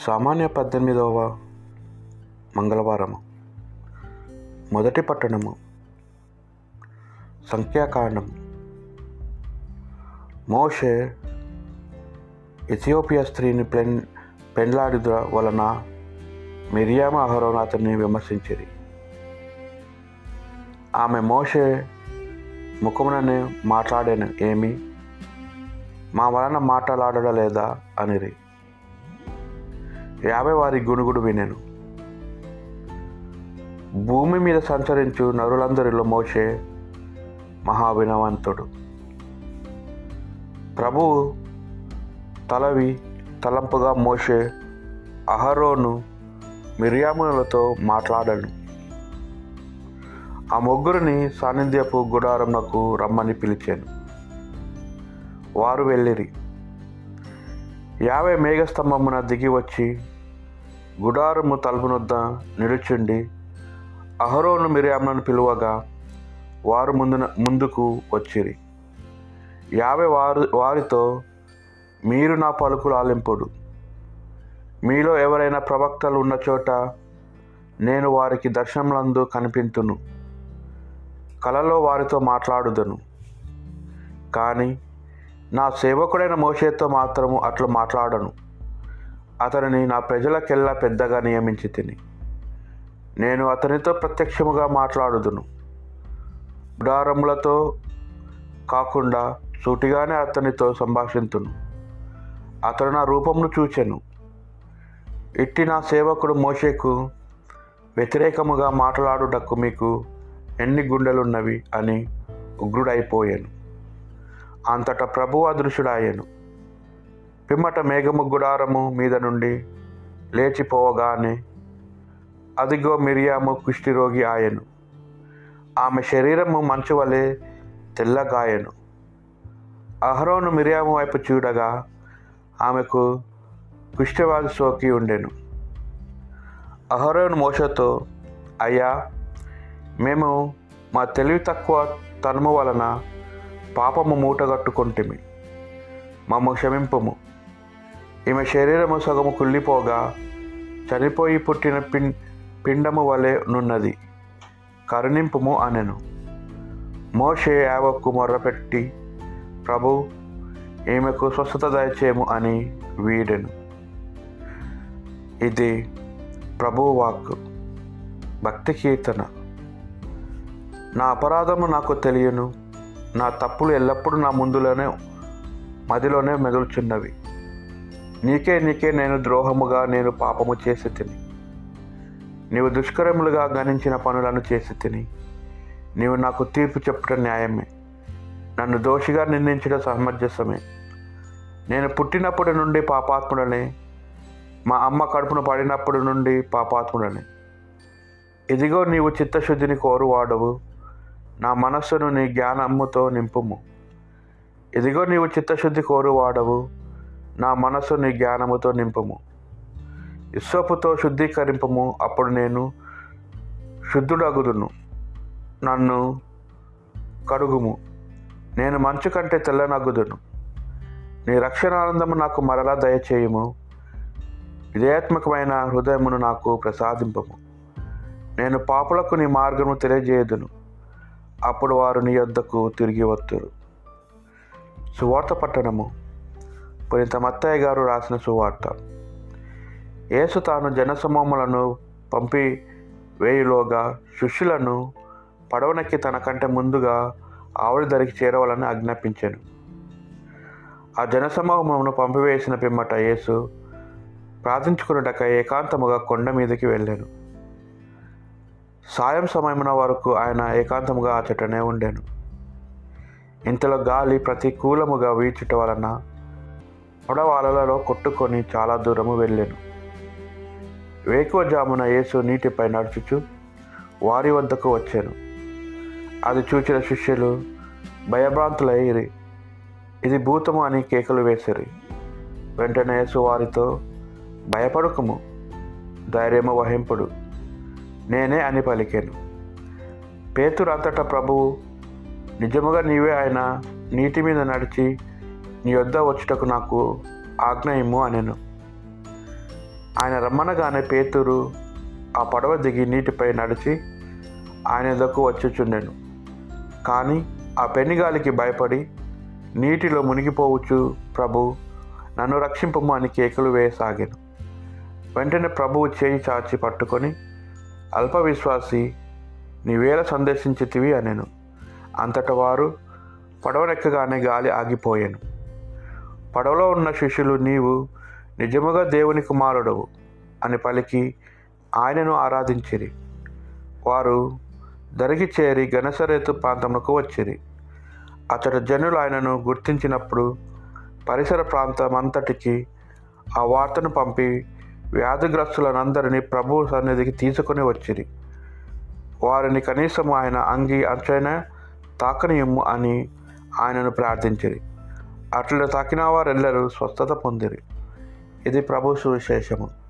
సామాన్య పద్దెనిమిదవ మంగళవారము. మొదటి పట్టణము సంఖ్యాకాండం మోషే ఇథియోపియా స్త్రీని పెన్ పెండ్లాడిద వలన మిరియామ అహరోన్ అతన్ని విమర్శించిరి. ఆమె మోషే ముఖముననే మాట్లాడాను ఏమి? మా వలన మాట్లాడలేదా? అనిరి. యాభై వారి గునుగుడు వినెను. భూమి మీద సంచరించు నరులందరిలో మోషే మహావినవంతుడు. ప్రభు తలవి తలంపుగా మోషే అహరోను మిరియాములతో మాట్లాడను. ఆ ముగ్గురిని సాన్నిధ్యపు గుడారమునకు రమ్మని పిలిచాను. వారు వెళ్ళిరి. యాభై మేఘస్తంభమున దిగి వచ్చి గుడారము తలుపునొద్ద నిలుచుండి అహరోను మిరియాములను పిలువగా వారు ముందున ముందుకు వచ్చిరి. యాభై వారు వారితో మీరు నా పలుకులు ఆలింపుడు. మీలో ఎవరైనా ప్రవక్తలు ఉన్న చోట నేను వారికి దర్శనములందు కనిపింతును. కలలో వారితో మాట్లాడుదను. కానీ నా సేవకుడైన మోషేతో మాత్రము అట్లు మాట్లాడను. అతనిని నా ప్రజలకెల్లా పెద్దగా నియమించి తిని. నేను అతనితో ప్రత్యక్షముగా మాట్లాడుదును. గుడారములతో కాకుండా సూటిగానే అతనితో సంభాషింతును. అతడు నా రూపమును చూచెను. ఇట్టి నా సేవకుడు మోషేకు వ్యతిరేకముగా మాట్లాడుటకు మీకు ఎన్ని గుండెలున్నవి అని ఉగ్రుడైపోయాను. అంతటా ప్రభు అదృశ్యుడాయను పిమ్మట మేఘము గుడారము మీద నుండి లేచిపోవగానే అదిగో మిరియాము కుష్టిరోగి ఆయను. ఆమె శరీరము మంచు వలె తెల్లగాయను. అహరోను మిరియాము వైపు చూడగా ఆమెకు కుష్ఠవాది సోకి ఉండెను. అహరోను మోసతో అయ్యా మేము మా తెలివి తక్కువ తనుము వలన పాపము మూటగట్టుకుంటుమి. మమ్మ క్షమింపము. ఈమె శరీరము సగము కుళ్ళిపోగా చనిపోయి పుట్టిన పిం పిండము వలె నున్నది. కరుణింపుము అనెను. మోషే యావక్కు మొర్రపెట్టి ప్రభు ఈమెకు స్వస్థత దయచేయము అని వీడెను. ఇది ప్రభువాక్ భక్తి కీర్తన. నా అపరాధము నాకు తెలియను. నా తప్పులు ఎల్లప్పుడూ నా ముందులోనే మదిలోనే మెదులుచున్నవి. నీకే నీకే నేను ద్రోహముగా నేను పాపము చేసి తిని. నీవు దుష్కరములుగా గణించిన పనులను చేసి తిని. నీవు నాకు తీర్పు చెప్పడం న్యాయమే. నన్ను దోషిగా నిందించడం సమంజసమే. నేను పుట్టినప్పటి నుండి పాపాత్ముడనే. మా అమ్మ కడుపును పడినప్పటి నుండి పాపాత్ముడనే. ఇదిగో నీవు చిత్తశుద్ధిని కోరువాడవు. నా మనస్సును నీ జ్ఞానముతో నింపుము. ఇదిగో నీవు చిత్తశుద్ధి కోరువాడవు. నా మనసు నీ జ్ఞానముతో నింపము. ఇస్సోపుతో శుద్ధీకరింపము అప్పుడు నేను శుద్ధుడగుదును. నన్ను కడుగుము. నేను మంచు కంటే తెల్లనగుదును. నీ రక్షణానందము నాకు మరలా దయచేయము. విధేయాత్మకమైన హృదయమును నాకు ప్రసాదింపము. నేను పాపులకు నీ మార్గము తెలియజేయదును. అప్పుడు వారు నీ యొద్దకు తిరిగి వత్తురు. సువార్త పట్టణము. పునీత మత్తయ్య గారు రాసిన సువార్త. యేసు తాను జనసమూహములను పంపి వేయులోగా శిష్యులను పడవనెక్కి తనకంటే ముందుగా ఆవిడ ధరికి చేరవాలని ఆజ్ఞాపించాను. ఆ జనసమూహమును పంపివేసిన పిమ్మట యేసు ప్రార్థించుకున్నటక ఏకాంతముగా కొండ మీదకి వెళ్ళాను. సాయం సమయమున వరకు ఆయన ఏకాంతముగా ఆ చెట్టనే ఇంతలో గాలి ప్రతికూలముగా వీచుట వలన పొడవాలలో కొట్టుకొని చాలా దూరము వెళ్ళాను. వేకువజామున యేసు నీటిపై నడుచుచు వారి వద్దకు వచ్చాను. అది చూచిన శిష్యులు భయభ్రాంతులయ్యి ఇది భూతము అని కేకలు వేసిరి. వెంటనే యేసు వారితో భయపడకము ధైర్యము వహింపుడు నేనే అని పలికాను. పేతురు ప్రభువు నిజముగా నీవే ఆయన నీటి మీద నడిచి నీ వద్ద వచ్చుటకు నాకు ఆజ్ఞయము అనెను. ఆయన రమ్మనగానే పేతురు ఆ పడవ దిగి నీటిపై నడిచి ఆయన ఎద్దకు వచ్చుచుండెను. కానీ ఆ పెనుగాలికి భయపడి నీటిలో మునిగిపోవచ్చు ప్రభు నన్ను రక్షింపము అని కేకలు వేయసాగాను. వెంటనే ప్రభువు చేయి చాచి పట్టుకొని అల్ప విశ్వాసి నీవేళ సందర్శించితివి అనెను. అంతట వారు పడవనెక్కగానే గాలి ఆగిపోయాను. పడవలో ఉన్న శిష్యులు నీవు నిజముగా దేవుని కుమారుడవు అని పలికి ఆయనను ఆరాధించిరి. వారు దరికి చేరి గణసరేతు ప్రాంతమునకు వచ్చిరి. అతడు జనులు ఆయనను గుర్తించినప్పుడు పరిసర ప్రాంతం అంతటికి ఆ వార్తను పంపి వ్యాధిగ్రస్తులనందరినీ ప్రభు సన్నిధికి తీసుకొని వచ్చిరి. వారిని కనీసం ఆయన అంగి అంచైన తాకనీయము అని ఆయనను ప్రార్థించిరి. అట్లా తాకిన వారెల్లరూ స్వస్థత పొందిరి. ఇది ప్రభు సువిశేషము.